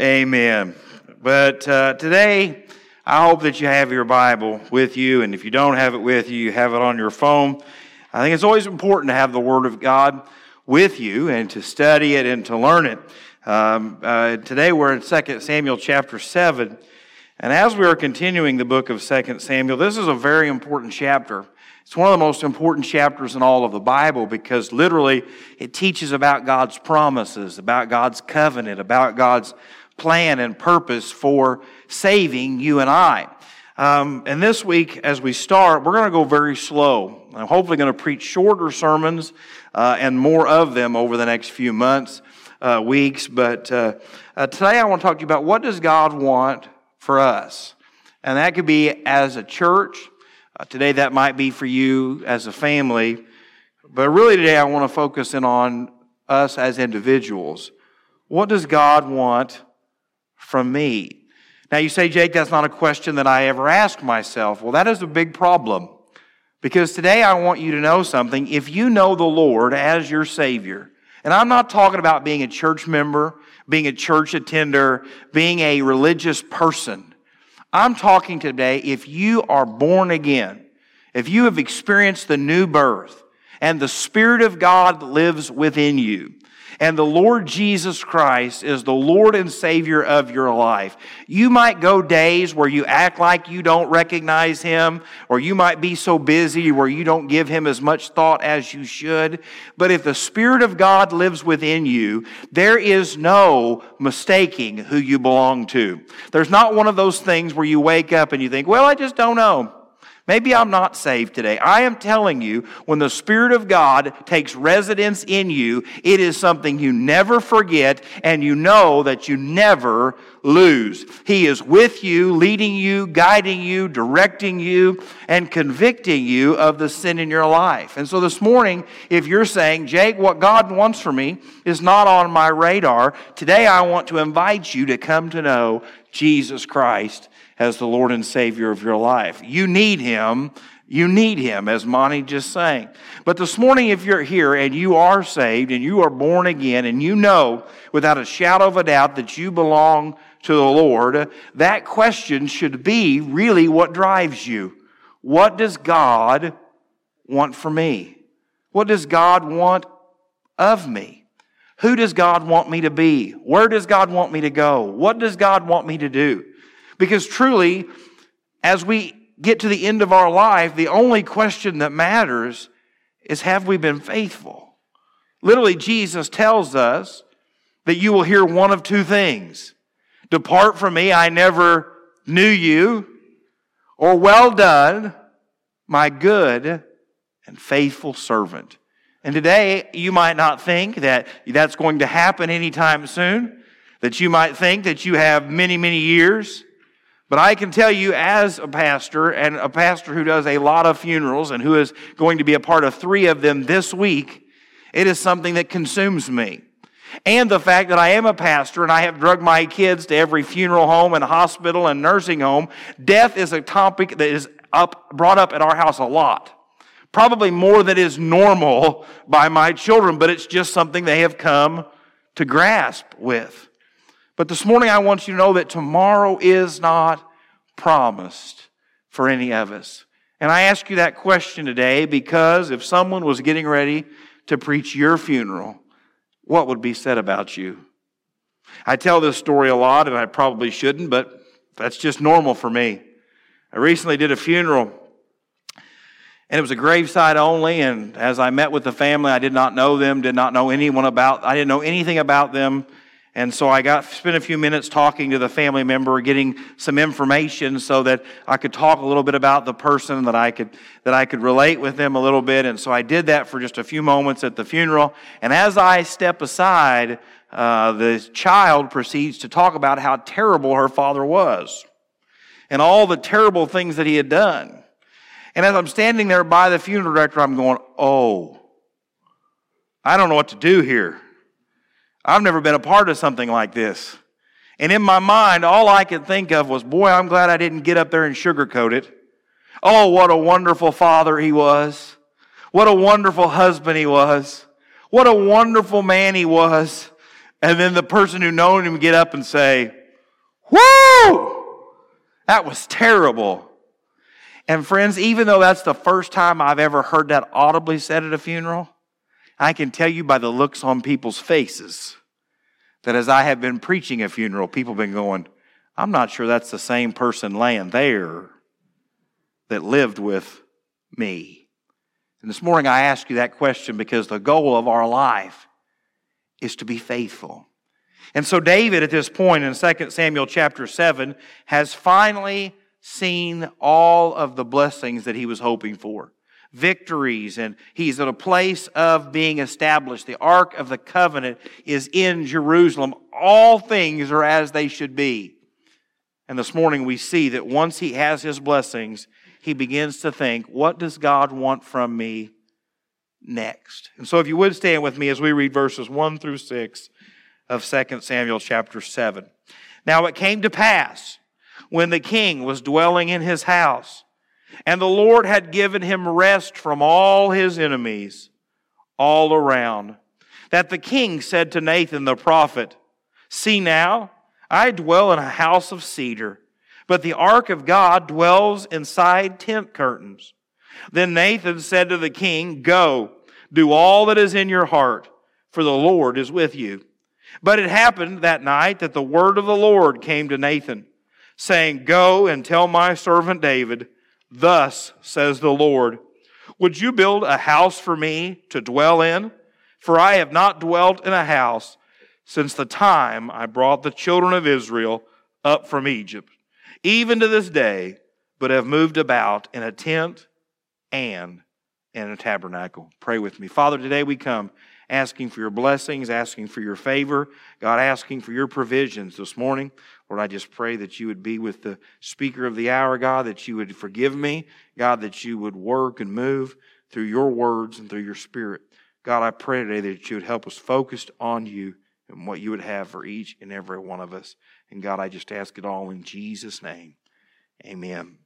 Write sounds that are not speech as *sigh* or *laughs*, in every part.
Amen. But uh, today, I hope that you have your Bible with you, and if you don't have it with you, you have it on your phone. I think it's always important to have the Word of God with you and to study it and to learn it. Um, uh, today, we're in 2 Samuel chapter 7. And as we are continuing the book of 2 Samuel, this is a very important chapter. It's one of the most important chapters in all of the Bible because literally it teaches about God's promises, about God's covenant, about God's plan and purpose for saving you and I. Um, and this week, as we start, we're going to go very slow. I'm hopefully going to preach shorter sermons uh, and more of them over the next few months, uh, weeks. But uh, uh today, I want to talk to you about what does God want for us, and that could be as a church. Uh, today, that might be for you as a family. But really, today, I want to focus in on us as individuals. What does God want from me? Now, you say, Jake, that's not a question that I ever ask myself. Well, that is a big problem. Because today I want you to know something. If you know the Lord as your Savior, and I'm not talking about being a church member, being a church attender, being a religious person. I'm talking today if you are born again, if you have experienced the new birth, and the Spirit of God lives within you, and the Lord Jesus Christ is the Lord and Savior of your life. You might go days where you act like you don't recognize Him, or you might be so busy where you don't give Him as much thought as you should. But if the Spirit of God lives within you, there is no mistaking who you belong to. There's not one of those things where you wake up and you think, well, I just don't know. Maybe I'm not saved today. I am telling you, when the Spirit of God takes residence in you, it is something you never forget and you know that you never lose. He is with you, leading you, guiding you, directing you, and convicting you of the sin in your life. And so this morning, if you're saying, Jake, what God wants for me is not on my radar, today I want to invite you to come to know Jesus Christ as the Lord and Savior of your life. You need Him. You need Him, as Monty just sang. But this morning, if you're here and you are saved and you are born again and you know without a shadow of a doubt that you belong to the Lord, that question should be really what drives you. What does God want for me? What does God want of me? Who does God want me to be? Where does God want me to go? What does God want me to do? Because truly, as we get to the end of our life, the only question that matters is have we been faithful? Literally, Jesus tells us that you will hear one of two things Depart from me, I never knew you, or well done, my good and faithful servant. And today, you might not think that that's going to happen anytime soon, that you might think that you have many, many years but I can tell you, as a pastor, and a pastor who does a lot of funerals and who is going to be a part of three of them this week, it is something that consumes me. And the fact that I am a pastor and I have drugged my kids to every funeral home and hospital and nursing home, death is a topic that is up, brought up at our house a lot. Probably more than is normal by my children, but it's just something they have come to grasp with. But this morning, I want you to know that tomorrow is not promised for any of us. And I ask you that question today because if someone was getting ready to preach your funeral, what would be said about you? I tell this story a lot, and I probably shouldn't, but that's just normal for me. I recently did a funeral, and it was a graveside only. And as I met with the family, I did not know them, did not know anyone about, I didn't know anything about them. And so I got spent a few minutes talking to the family member, getting some information so that I could talk a little bit about the person that I could that I could relate with them a little bit. And so I did that for just a few moments at the funeral. And as I step aside, uh, the child proceeds to talk about how terrible her father was and all the terrible things that he had done. And as I'm standing there by the funeral director, I'm going, "Oh, I don't know what to do here." I've never been a part of something like this. And in my mind, all I could think of was, boy, I'm glad I didn't get up there and sugarcoat it. Oh, what a wonderful father he was. What a wonderful husband he was. What a wonderful man he was. And then the person who known him get up and say, Whoo! That was terrible. And friends, even though that's the first time I've ever heard that audibly said at a funeral, I can tell you by the looks on people's faces that as I have been preaching a funeral, people have been going, I'm not sure that's the same person laying there that lived with me. And this morning I ask you that question because the goal of our life is to be faithful. And so David at this point in 2 Samuel chapter 7 has finally seen all of the blessings that he was hoping for. Victories, and he's at a place of being established. The Ark of the Covenant is in Jerusalem. All things are as they should be. And this morning we see that once he has his blessings, he begins to think, what does God want from me next? And so if you would stand with me as we read verses 1 through 6 of 2 Samuel chapter 7. Now it came to pass when the king was dwelling in his house, and the Lord had given him rest from all his enemies all around, that the king said to Nathan the prophet, See now, I dwell in a house of cedar but the ark of God dwells inside tent curtains. Then Nathan said to the king, Go, do all that is in your heart, for the Lord is with you. But it happened that night that the word of the Lord came to Nathan, saying, Go and tell my servant David, Thus says the Lord, Would you build a house for me to dwell in? For I have not dwelt in a house since the time I brought the children of Israel up from Egypt even to this day, but have moved about in a tent and in a tabernacle. Pray with me. Father, today we come asking for your blessings, asking for your favor, God, asking for your provisions this morning. Lord, I just pray that you would be with the speaker of the hour, God, that you would forgive me, God, that you would work and move through your words and through your spirit. God, I pray today that you would help us focused on you and what you would have for each and every one of us. And God, I just ask it all in Jesus' name. Amen.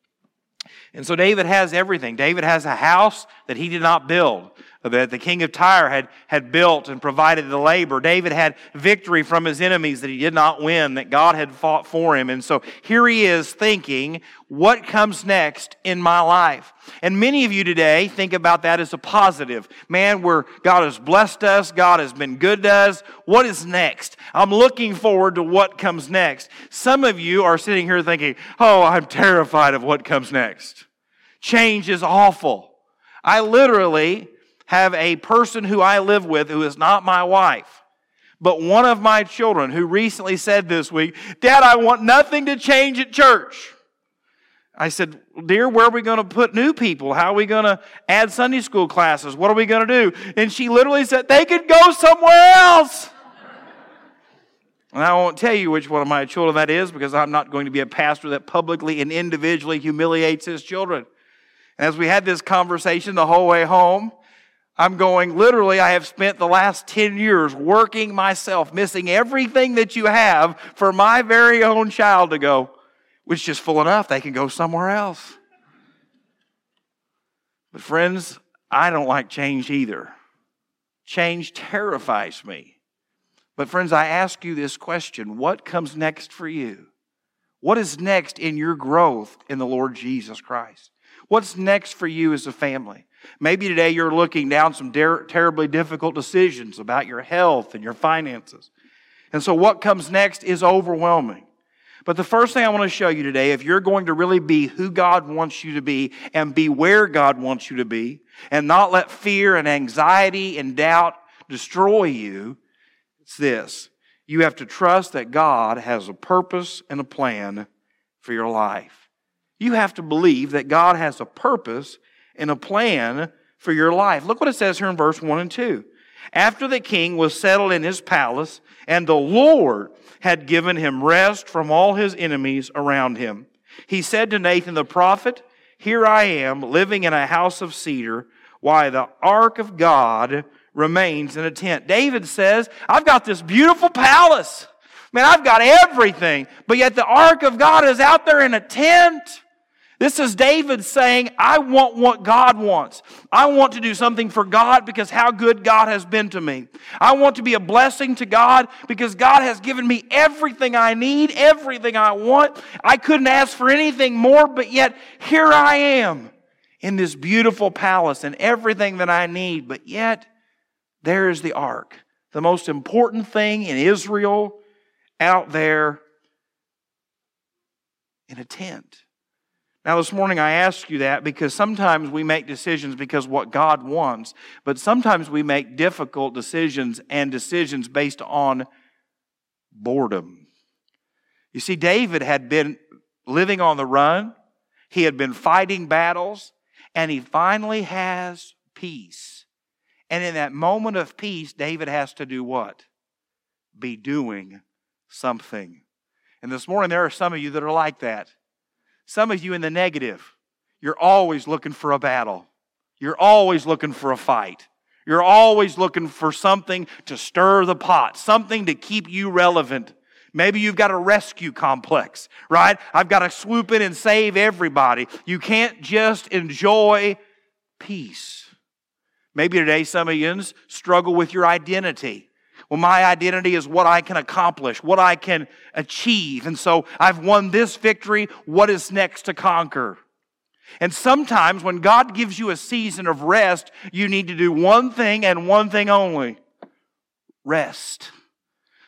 And so David has everything. David has a house that he did not build, that the king of Tyre had, had built and provided the labor. David had victory from his enemies that he did not win, that God had fought for him. And so here he is thinking, what comes next in my life? And many of you today think about that as a positive. Man, where God has blessed us, God has been good to us. What is next? I'm looking forward to what comes next. Some of you are sitting here thinking, oh, I'm terrified of what comes next. Change is awful. I literally have a person who I live with who is not my wife, but one of my children who recently said this week, Dad, I want nothing to change at church. I said, Dear, where are we going to put new people? How are we going to add Sunday school classes? What are we going to do? And she literally said, They could go somewhere else. and I won't tell you which one of my children that is because I'm not going to be a pastor that publicly and individually humiliates his children. And as we had this conversation the whole way home, I'm going, literally, I have spent the last 10 years working myself, missing everything that you have for my very own child to go, which is full enough, they can go somewhere else. But, friends, I don't like change either. Change terrifies me. But, friends, I ask you this question what comes next for you? What is next in your growth in the Lord Jesus Christ? What's next for you as a family? Maybe today you're looking down some ter- terribly difficult decisions about your health and your finances. And so, what comes next is overwhelming. But the first thing I want to show you today, if you're going to really be who God wants you to be and be where God wants you to be, and not let fear and anxiety and doubt destroy you, it's this. You have to trust that God has a purpose and a plan for your life. You have to believe that God has a purpose and a plan for your life. Look what it says here in verse 1 and 2. After the king was settled in his palace, and the Lord had given him rest from all his enemies around him, he said to Nathan the prophet, Here I am, living in a house of cedar, while the ark of God remains in a tent. David says, I've got this beautiful palace. Man, I've got everything, but yet the ark of God is out there in a tent. This is David saying, I want what God wants. I want to do something for God because how good God has been to me. I want to be a blessing to God because God has given me everything I need, everything I want. I couldn't ask for anything more, but yet here I am in this beautiful palace and everything that I need. But yet, there is the ark, the most important thing in Israel out there in a tent. Now, this morning I ask you that because sometimes we make decisions because what God wants, but sometimes we make difficult decisions and decisions based on boredom. You see, David had been living on the run, he had been fighting battles, and he finally has peace. And in that moment of peace, David has to do what? Be doing something. And this morning, there are some of you that are like that. Some of you in the negative, you're always looking for a battle. You're always looking for a fight. You're always looking for something to stir the pot, something to keep you relevant. Maybe you've got a rescue complex, right? I've got to swoop in and save everybody. You can't just enjoy peace. Maybe today some of you struggle with your identity. Well, my identity is what I can accomplish, what I can achieve. And so I've won this victory. What is next to conquer? And sometimes when God gives you a season of rest, you need to do one thing and one thing only rest.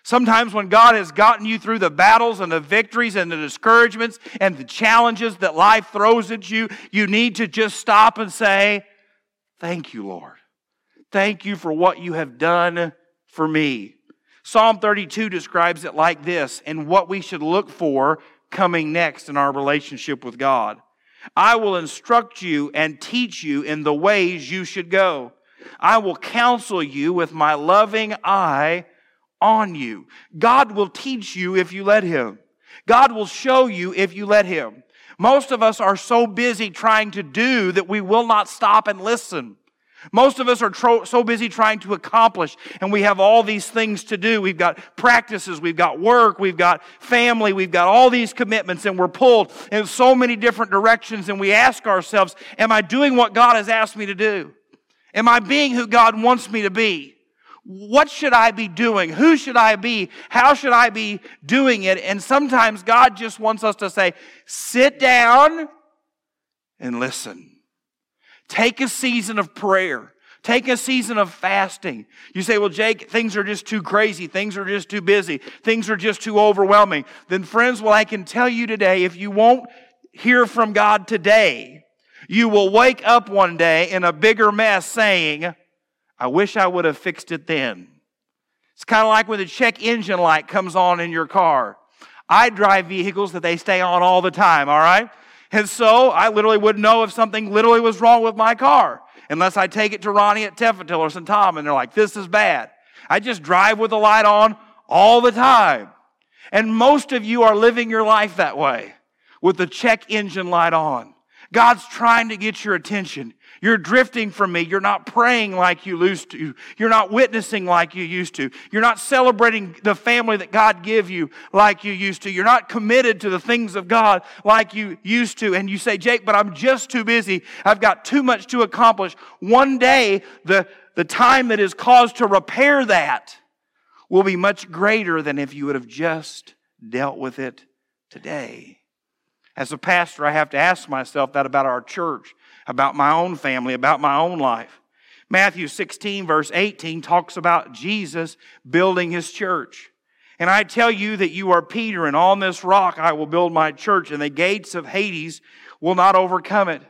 Sometimes when God has gotten you through the battles and the victories and the discouragements and the challenges that life throws at you, you need to just stop and say, Thank you, Lord. Thank you for what you have done for me. Psalm 32 describes it like this and what we should look for coming next in our relationship with God. I will instruct you and teach you in the ways you should go. I will counsel you with my loving eye on you. God will teach you if you let Him. God will show you if you let Him. Most of us are so busy trying to do that we will not stop and listen. Most of us are tro- so busy trying to accomplish, and we have all these things to do. We've got practices, we've got work, we've got family, we've got all these commitments, and we're pulled in so many different directions. And we ask ourselves, Am I doing what God has asked me to do? Am I being who God wants me to be? What should I be doing? Who should I be? How should I be doing it? And sometimes God just wants us to say, Sit down and listen. Take a season of prayer. Take a season of fasting. You say, well, Jake, things are just too crazy. Things are just too busy. Things are just too overwhelming. Then, friends, well, I can tell you today if you won't hear from God today, you will wake up one day in a bigger mess saying, I wish I would have fixed it then. It's kind of like when the check engine light comes on in your car. I drive vehicles that they stay on all the time, all right? And so I literally wouldn't know if something literally was wrong with my car unless I take it to Ronnie at Teffatil or St. Tom and they're like, this is bad. I just drive with the light on all the time. And most of you are living your life that way with the check engine light on. God's trying to get your attention. You're drifting from me. You're not praying like you used to. You're not witnessing like you used to. You're not celebrating the family that God give you like you used to. You're not committed to the things of God like you used to. And you say, Jake, but I'm just too busy. I've got too much to accomplish. One day, the, the time that is caused to repair that will be much greater than if you would have just dealt with it today. As a pastor, I have to ask myself that about our church about my own family, about my own life. Matthew 16, verse 18, talks about Jesus building his church. And I tell you that you are Peter, and on this rock I will build my church, and the gates of Hades will not overcome it.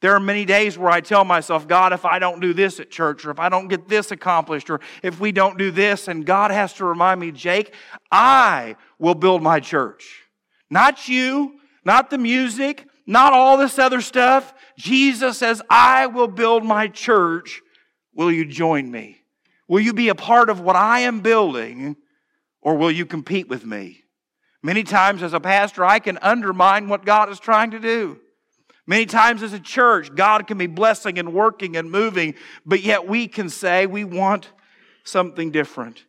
There are many days where I tell myself, God, if I don't do this at church, or if I don't get this accomplished, or if we don't do this, and God has to remind me, Jake, I will build my church. Not you, not the music, not all this other stuff. Jesus says, I will build my church. Will you join me? Will you be a part of what I am building, or will you compete with me? Many times as a pastor, I can undermine what God is trying to do. Many times as a church, God can be blessing and working and moving, but yet we can say we want something different.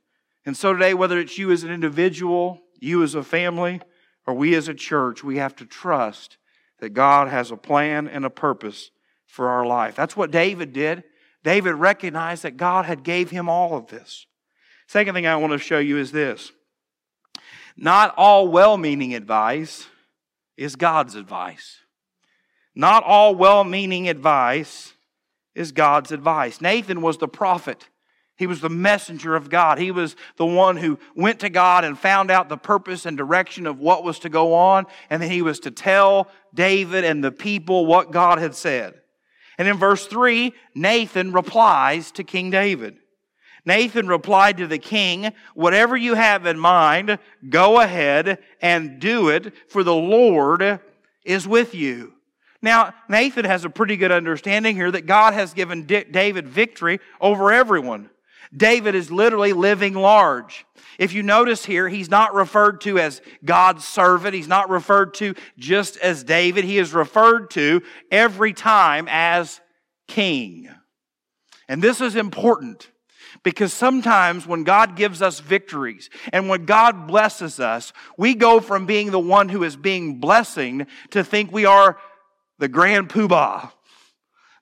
And so today, whether it's you as an individual, you as a family, or we as a church, we have to trust that God has a plan and a purpose for our life. That's what David did. David recognized that God had gave him all of this. Second thing I want to show you is this. Not all well-meaning advice is God's advice. Not all well-meaning advice is God's advice. Nathan was the prophet. He was the messenger of God. He was the one who went to God and found out the purpose and direction of what was to go on, and then he was to tell David and the people what God had said. And in verse 3, Nathan replies to King David. Nathan replied to the king, Whatever you have in mind, go ahead and do it, for the Lord is with you. Now, Nathan has a pretty good understanding here that God has given David victory over everyone. David is literally living large. If you notice here, he's not referred to as God's servant. He's not referred to just as David. He is referred to every time as king. And this is important because sometimes when God gives us victories and when God blesses us, we go from being the one who is being blessing to think we are the grand poobah,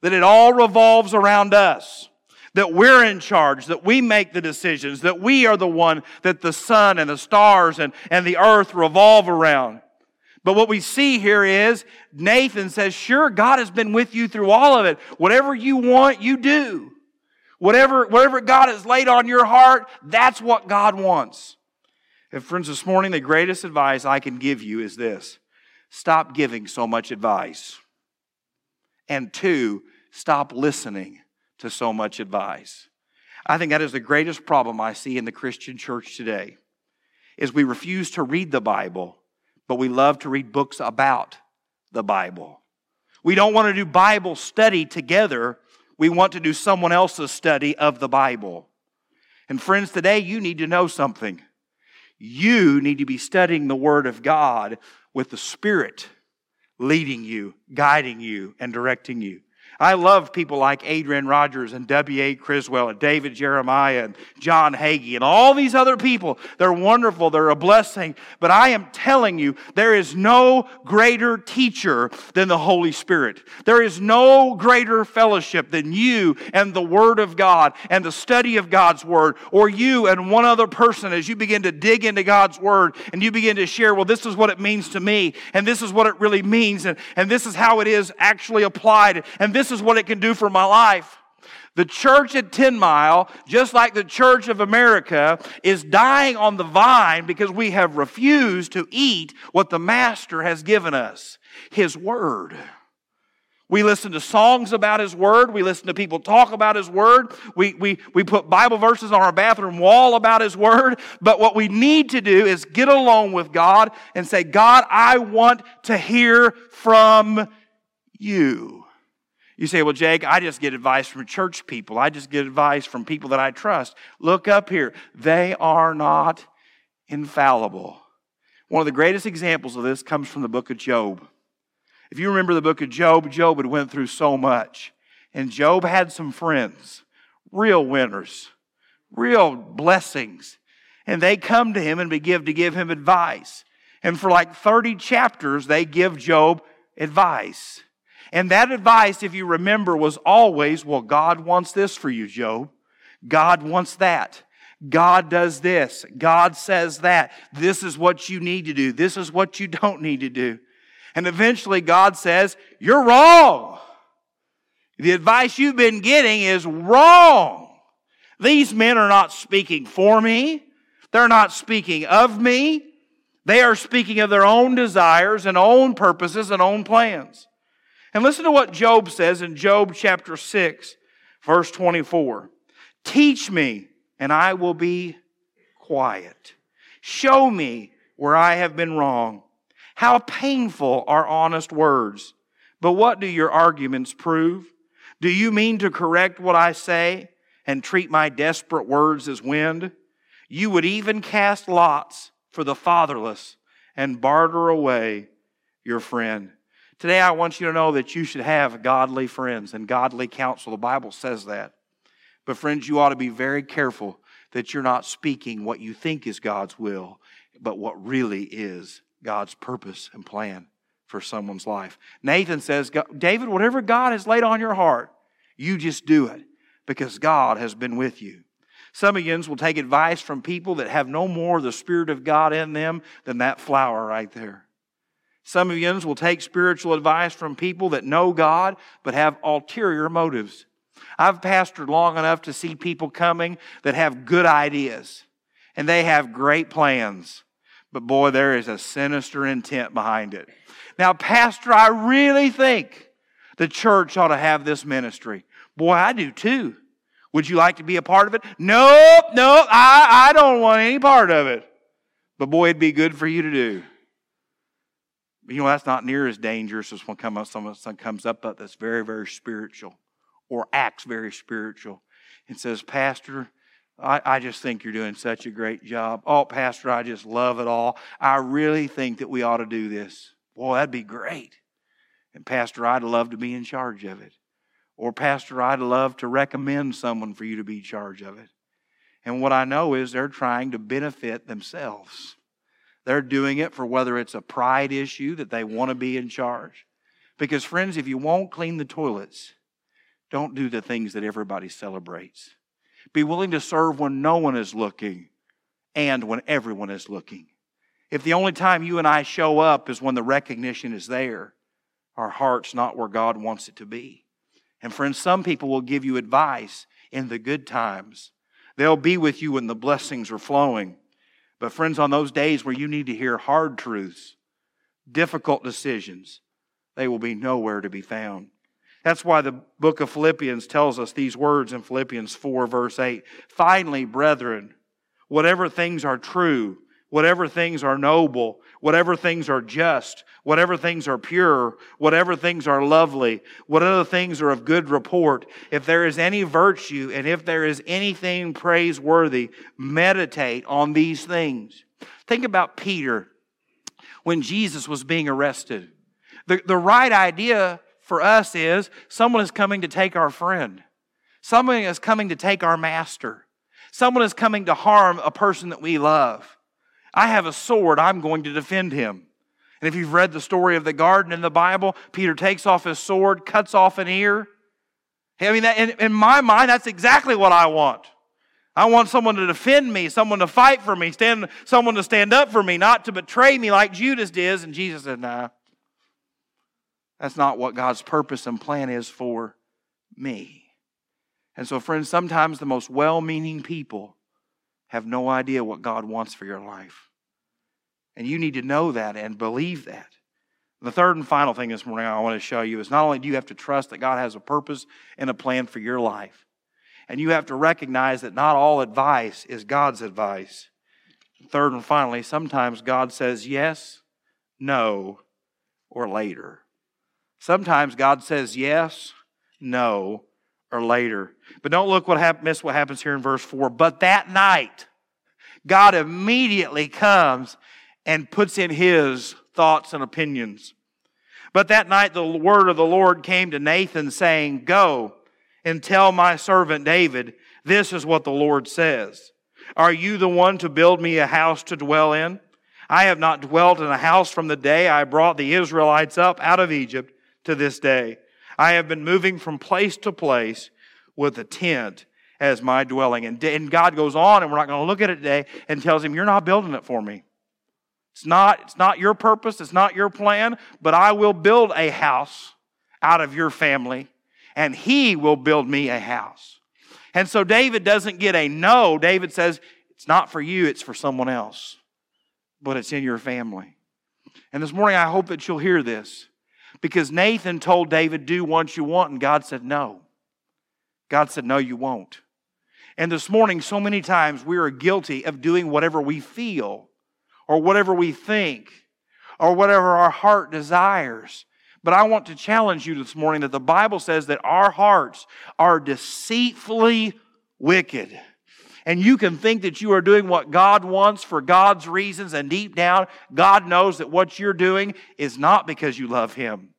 that it all revolves around us, that we're in charge, that we make the decisions, that we are the one that the sun and the stars and, and the earth revolve around. But what we see here is Nathan says, Sure, God has been with you through all of it. Whatever you want, you do. Whatever, whatever God has laid on your heart, that's what God wants. And friends, this morning, the greatest advice I can give you is this stop giving so much advice. And two, stop listening to so much advice. I think that is the greatest problem I see in the Christian church today is we refuse to read the Bible, but we love to read books about the Bible. We don't want to do Bible study together we want to do someone else's study of the Bible. And friends, today you need to know something. You need to be studying the Word of God with the Spirit leading you, guiding you, and directing you. I love people like Adrian Rogers and W.A. Criswell and David Jeremiah and John Hagee and all these other people. They're wonderful. They're a blessing. But I am telling you, there is no greater teacher than the Holy Spirit. There is no greater fellowship than you and the Word of God and the study of God's Word or you and one other person as you begin to dig into God's Word and you begin to share, well, this is what it means to me and this is what it really means and, and this is how it is actually applied and this is what it can do for my life. The church at 10 Mile, just like the church of America, is dying on the vine because we have refused to eat what the Master has given us His Word. We listen to songs about His Word. We listen to people talk about His Word. We, we, we put Bible verses on our bathroom wall about His Word. But what we need to do is get alone with God and say, God, I want to hear from you. You say, well, Jake, I just get advice from church people. I just get advice from people that I trust. Look up here. They are not infallible. One of the greatest examples of this comes from the book of Job. If you remember the book of Job, Job had went through so much. And Job had some friends, real winners, real blessings. And they come to him and begin to give him advice. And for like 30 chapters, they give Job advice. And that advice, if you remember, was always, well, God wants this for you, Job. God wants that. God does this. God says that. This is what you need to do. This is what you don't need to do. And eventually God says, you're wrong. The advice you've been getting is wrong. These men are not speaking for me. They're not speaking of me. They are speaking of their own desires and own purposes and own plans. And listen to what Job says in Job chapter 6, verse 24. Teach me, and I will be quiet. Show me where I have been wrong. How painful are honest words. But what do your arguments prove? Do you mean to correct what I say and treat my desperate words as wind? You would even cast lots for the fatherless and barter away your friend. Today, I want you to know that you should have godly friends and godly counsel. The Bible says that. But, friends, you ought to be very careful that you're not speaking what you think is God's will, but what really is God's purpose and plan for someone's life. Nathan says, David, whatever God has laid on your heart, you just do it because God has been with you. Some of you will take advice from people that have no more the Spirit of God in them than that flower right there. Some of you will take spiritual advice from people that know God but have ulterior motives. I've pastored long enough to see people coming that have good ideas and they have great plans. But boy, there is a sinister intent behind it. Now, Pastor, I really think the church ought to have this ministry. Boy, I do too. Would you like to be a part of it? Nope, nope, I, I don't want any part of it. But boy, it'd be good for you to do. You know, that's not near as dangerous as when come someone comes up that's very, very spiritual or acts very spiritual and says, Pastor, I, I just think you're doing such a great job. Oh, Pastor, I just love it all. I really think that we ought to do this. Boy, that'd be great. And Pastor, I'd love to be in charge of it. Or, Pastor, I'd love to recommend someone for you to be in charge of it. And what I know is they're trying to benefit themselves. They're doing it for whether it's a pride issue that they want to be in charge. Because, friends, if you won't clean the toilets, don't do the things that everybody celebrates. Be willing to serve when no one is looking and when everyone is looking. If the only time you and I show up is when the recognition is there, our heart's not where God wants it to be. And friends, some people will give you advice in the good times. They'll be with you when the blessings are flowing. But, friends, on those days where you need to hear hard truths, difficult decisions, they will be nowhere to be found. That's why the book of Philippians tells us these words in Philippians 4, verse 8. Finally, brethren, whatever things are true, whatever things are noble, whatever things are just, whatever things are pure, whatever things are lovely, whatever things are of good report, if there is any virtue and if there is anything praiseworthy, meditate on these things. Think about Peter when Jesus was being arrested. The, the right idea for us is someone is coming to take our friend. Someone is coming to take our master. Someone is coming to harm a person that we love. I have a sword, I'm going to defend him. And if you've read the story of the garden in the Bible, Peter takes off his sword, cuts off an ear. I mean, that, in, in my mind, that's exactly what I want. I want someone to defend me, someone to fight for me, stand, someone to stand up for me, not to betray me like Judas did. And Jesus said, Nah, that's not what God's purpose and plan is for me. And so, friends, sometimes the most well meaning people have no idea what God wants for your life. And you need to know that and believe that. The third and final thing this morning I want to show you is not only do you have to trust that God has a purpose and a plan for your life, and you have to recognize that not all advice is God's advice. Third and finally, sometimes God says yes, no, or later. Sometimes God says yes, no, or later. But don't look what hap- miss what happens here in verse 4. But that night, God immediately comes and puts in his thoughts and opinions. But that night the word of the Lord came to Nathan saying, Go and tell my servant David, this is what the Lord says. Are you the one to build me a house to dwell in? I have not dwelt in a house from the day I brought the Israelites up out of Egypt to this day. I have been moving from place to place with a tent as my dwelling. And, and God goes on, and we're not going to look at it today, and tells him, You're not building it for me. It's not, it's not your purpose, it's not your plan, but I will build a house out of your family, and he will build me a house. And so David doesn't get a no. David says, It's not for you, it's for someone else, but it's in your family. And this morning, I hope that you'll hear this. Because Nathan told David, Do what you want, and God said, No. God said, No, you won't. And this morning, so many times we are guilty of doing whatever we feel, or whatever we think, or whatever our heart desires. But I want to challenge you this morning that the Bible says that our hearts are deceitfully wicked. And you can think that you are doing what God wants for God's reasons, and deep down, God knows that what you're doing is not because you love Him.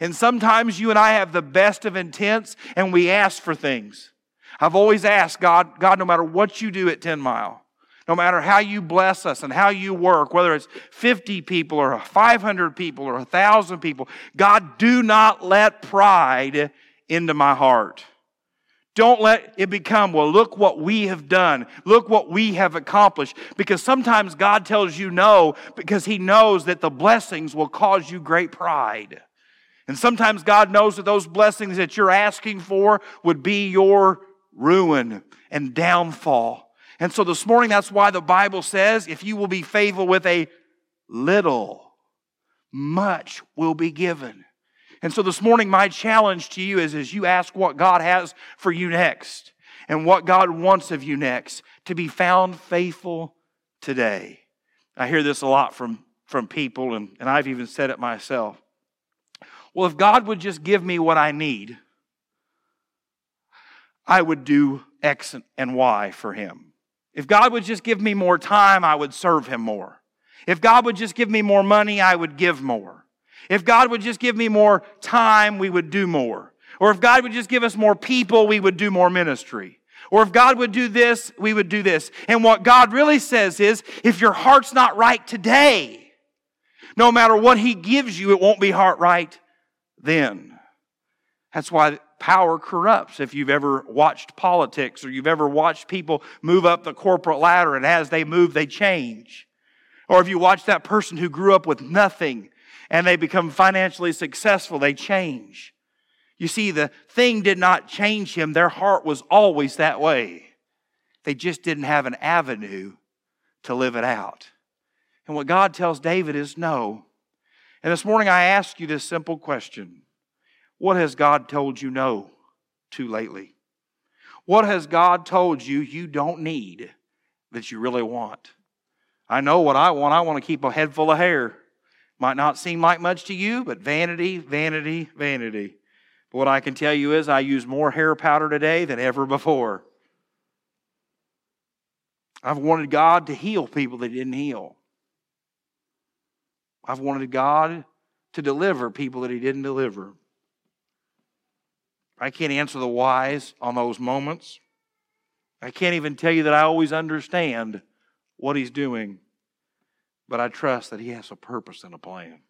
And sometimes you and I have the best of intents and we ask for things. I've always asked God, God, no matter what you do at 10 Mile, No matter how you bless us and how you work, whether it's 50 people or 500 people or 1,000 people, God, do not let pride into my heart. Don't let it become, well, look what we have done. Look what we have accomplished. Because sometimes God tells you no because He knows that the blessings will cause you great pride. And sometimes God knows that those blessings that you're asking for would be your ruin and downfall. And so this morning, that's why the Bible says if you will be faithful with a little, much will be given. And so this morning, my challenge to you is as you ask what God has for you next and what God wants of you next, to be found faithful today. I hear this a lot from, from people, and, and I've even said it myself. Well, if God would just give me what I need, I would do X and Y for Him. If God would just give me more time, I would serve Him more. If God would just give me more money, I would give more. If God would just give me more time, we would do more. Or if God would just give us more people, we would do more ministry. Or if God would do this, we would do this. And what God really says is if your heart's not right today, no matter what He gives you, it won't be heart right then. That's why power corrupts. If you've ever watched politics or you've ever watched people move up the corporate ladder and as they move, they change. Or if you watch that person who grew up with nothing and they become financially successful, they change. You see, the thing did not change him, their heart was always that way. They just didn't have an avenue to live it out. And what God tells David is no. And this morning I ask you this simple question What has God told you no to lately? What has God told you you don't need that you really want? I know what I want. I want to keep a head full of hair. Might not seem like much to you, but vanity, vanity, vanity. But what I can tell you is I use more hair powder today than ever before. I've wanted God to heal people that didn't heal. I've wanted God to deliver people that He didn't deliver. I can't answer the whys on those moments. I can't even tell you that I always understand what He's doing but I trust that He has a purpose and a plan.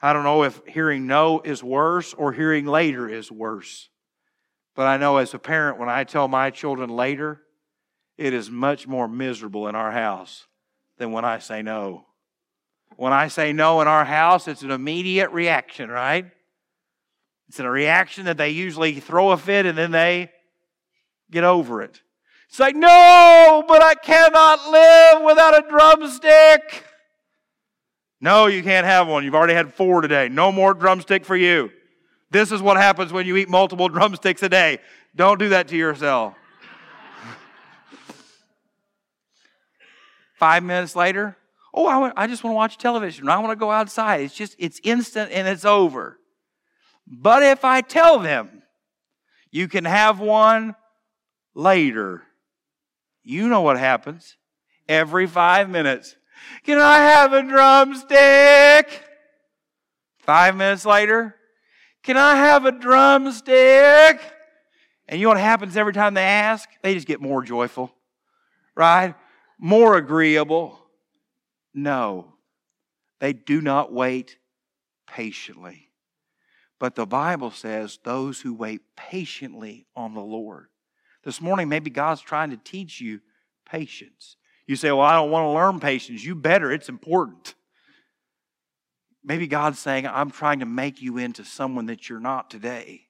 I don't know if hearing no is worse or hearing later is worse. But I know as a parent, when I tell my children later, it is much more miserable in our house than when I say no. When I say no in our house, it's an immediate reaction, right? It's a reaction that they usually throw a fit and then they get over it. It's like, no, but I cannot live without a drumstick. No, you can't have one. You've already had four today. No more drumstick for you. This is what happens when you eat multiple *laughs* drumsticks a day. Don't do that to yourself. *laughs* Five minutes later, oh, I, I just want to watch television. I want to go outside. It's just, it's instant and it's over. But if I tell them, you can have one later, you know what happens. Every five minutes, can I have a drumstick? Five minutes later, can I have a drumstick? And you know what happens every time they ask? They just get more joyful, right? More agreeable. No, they do not wait patiently. But the Bible says those who wait patiently on the Lord this morning, maybe God's trying to teach you patience. You say, Well, I don't want to learn patience. You better, it's important. Maybe God's saying, I'm trying to make you into someone that you're not today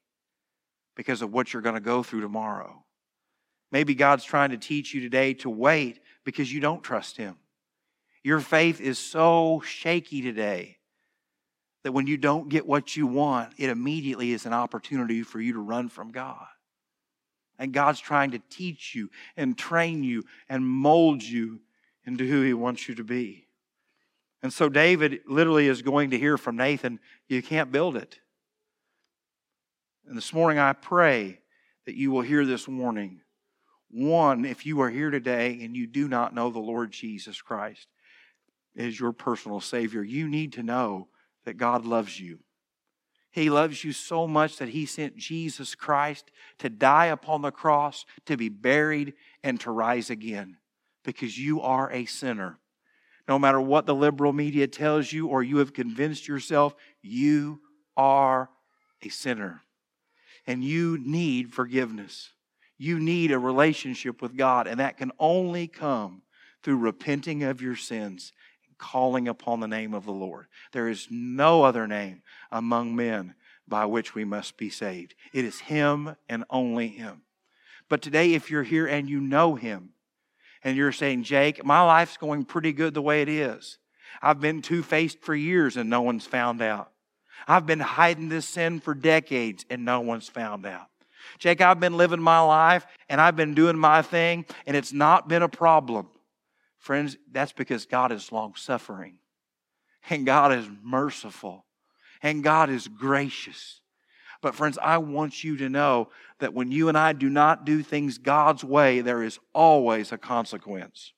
because of what you're going to go through tomorrow. Maybe God's trying to teach you today to wait because you don't trust Him. Your faith is so shaky today that when you don't get what you want, it immediately is an opportunity for you to run from God. And God's trying to teach you and train you and mold you into who He wants you to be. And so David literally is going to hear from Nathan, You can't build it. And this morning I pray that you will hear this warning. One, if you are here today and you do not know the Lord Jesus Christ as your personal Savior, you need to know that God loves you. He loves you so much that He sent Jesus Christ to die upon the cross, to be buried, and to rise again because you are a sinner. No matter what the liberal media tells you or you have convinced yourself, you are a sinner. And you need forgiveness. You need a relationship with God, and that can only come through repenting of your sins calling upon the name of the Lord. There is no other name among men by which we must be saved. It is Him and only Him. But today, if you're here and you know Him, and you're saying, Jake, my life's going pretty good the way it is. I've been two faced for years and no one's found out. I've been hiding this sin for decades and no one's found out. Jake, I've been living my life and I've been doing my thing and it's not been a problem. Friends, that's because God is long suffering and God is merciful and God is gracious. But, friends, I want you to know that when you and I do not do things God's way, there is always a consequence.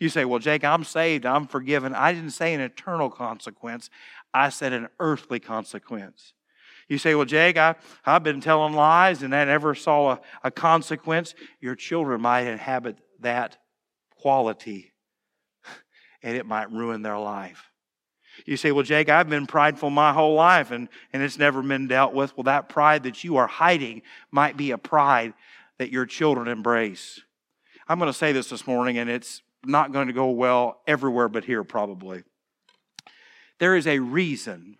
You say, Well, Jake, I'm saved, I'm forgiven. I didn't say an eternal consequence, I said an earthly consequence. You say, Well, Jake, I, I've been telling lies and I never saw a, a consequence. Your children might inhabit that quality *laughs* and it might ruin their life. You say, Well, Jake, I've been prideful my whole life and, and it's never been dealt with. Well, that pride that you are hiding might be a pride that your children embrace. I'm going to say this this morning, and it's not going to go well everywhere but here, probably. There is a reason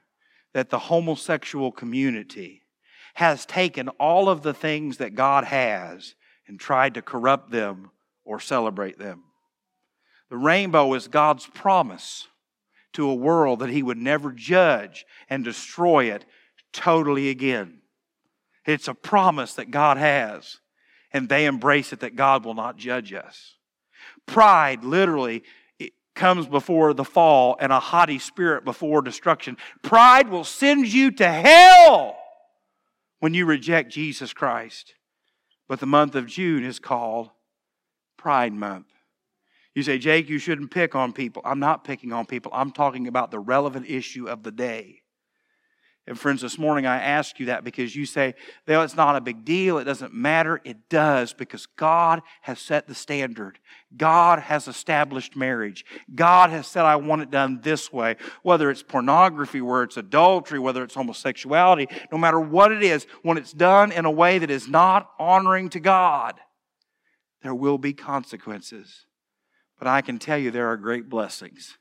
that the homosexual community has taken all of the things that God has and tried to corrupt them or celebrate them. The rainbow is God's promise to a world that he would never judge and destroy it totally again. It's a promise that God has, and they embrace it that God will not judge us. Pride literally comes before the fall and a haughty spirit before destruction. Pride will send you to hell when you reject Jesus Christ. But the month of June is called Pride Month. You say, Jake, you shouldn't pick on people. I'm not picking on people. I'm talking about the relevant issue of the day. And friends, this morning I ask you that because you say, well, it's not a big deal. It doesn't matter. It does because God has set the standard. God has established marriage. God has said, I want it done this way. Whether it's pornography, whether it's adultery, whether it's homosexuality, no matter what it is, when it's done in a way that is not honoring to God, there will be consequences. But I can tell you there are great blessings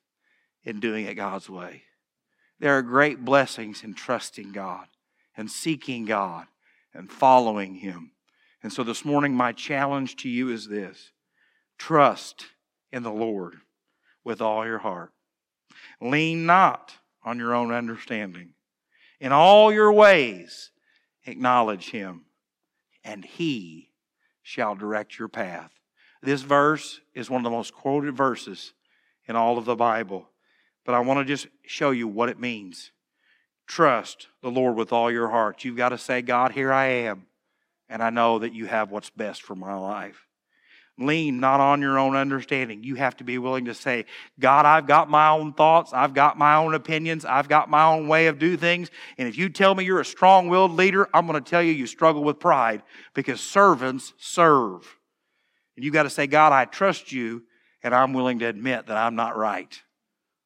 in doing it God's way. There are great blessings in trusting God and seeking God and following Him. And so this morning, my challenge to you is this trust in the Lord with all your heart. Lean not on your own understanding. In all your ways, acknowledge Him, and He shall direct your path. This verse is one of the most quoted verses in all of the Bible, but I want to just show you what it means. Trust the Lord with all your heart. You've got to say, God, here I am, and I know that you have what's best for my life. Lean not on your own understanding. You have to be willing to say, God, I've got my own thoughts. I've got my own opinions. I've got my own way of do things. And if you tell me you're a strong willed leader, I'm going to tell you you struggle with pride because servants serve. And you've got to say, God, I trust you, and I'm willing to admit that I'm not right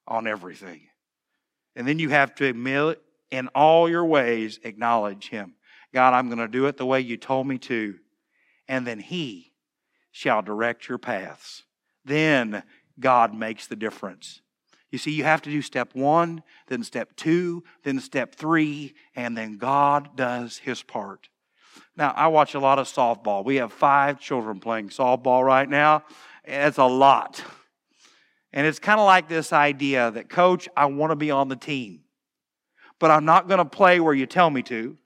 on everything. And then you have to admit in all your ways, acknowledge Him. God, I'm going to do it the way you told me to. And then He shall direct your paths. Then God makes the difference. You see, you have to do step one, then step two, then step three, and then God does His part. Now, I watch a lot of softball. We have five children playing softball right now. It's a lot. And it's kind of like this idea that, coach, I want to be on the team, but I'm not going to play where you tell me to.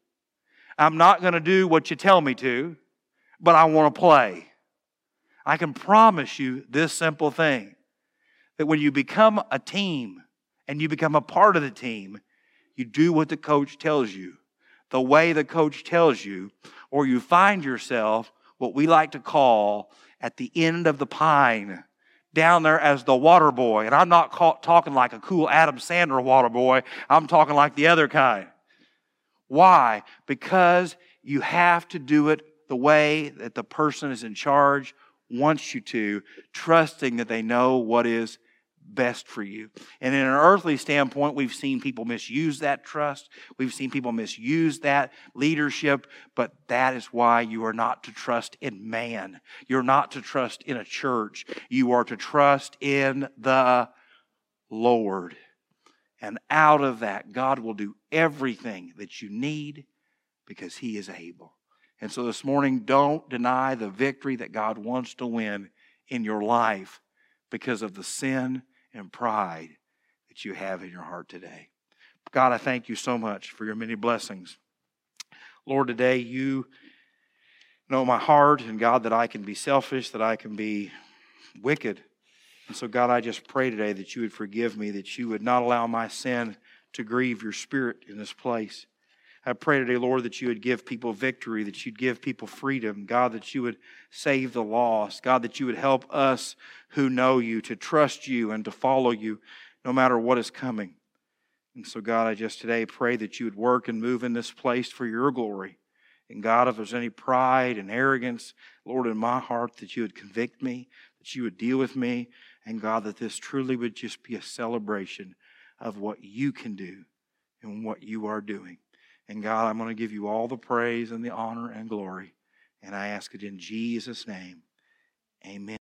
I'm not going to do what you tell me to, but I want to play. I can promise you this simple thing that when you become a team and you become a part of the team, you do what the coach tells you, the way the coach tells you, or you find yourself what we like to call at the end of the pine down there as the water boy. And I'm not call, talking like a cool Adam Sandler water boy, I'm talking like the other kind. Why? Because you have to do it the way that the person is in charge wants you to, trusting that they know what is best for you. And in an earthly standpoint, we've seen people misuse that trust. We've seen people misuse that leadership, but that is why you are not to trust in man. You're not to trust in a church. You are to trust in the Lord. And out of that, God will do everything that you need because He is able. And so this morning, don't deny the victory that God wants to win in your life because of the sin and pride that you have in your heart today. God, I thank you so much for your many blessings. Lord, today you know my heart, and God, that I can be selfish, that I can be wicked. And so, God, I just pray today that you would forgive me, that you would not allow my sin to grieve your spirit in this place. I pray today, Lord, that you would give people victory, that you'd give people freedom. God, that you would save the lost. God, that you would help us who know you to trust you and to follow you no matter what is coming. And so, God, I just today pray that you would work and move in this place for your glory. And God, if there's any pride and arrogance, Lord, in my heart, that you would convict me, that you would deal with me, and God, that this truly would just be a celebration of what you can do and what you are doing. And God, I'm going to give you all the praise and the honor and glory. And I ask it in Jesus' name. Amen.